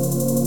you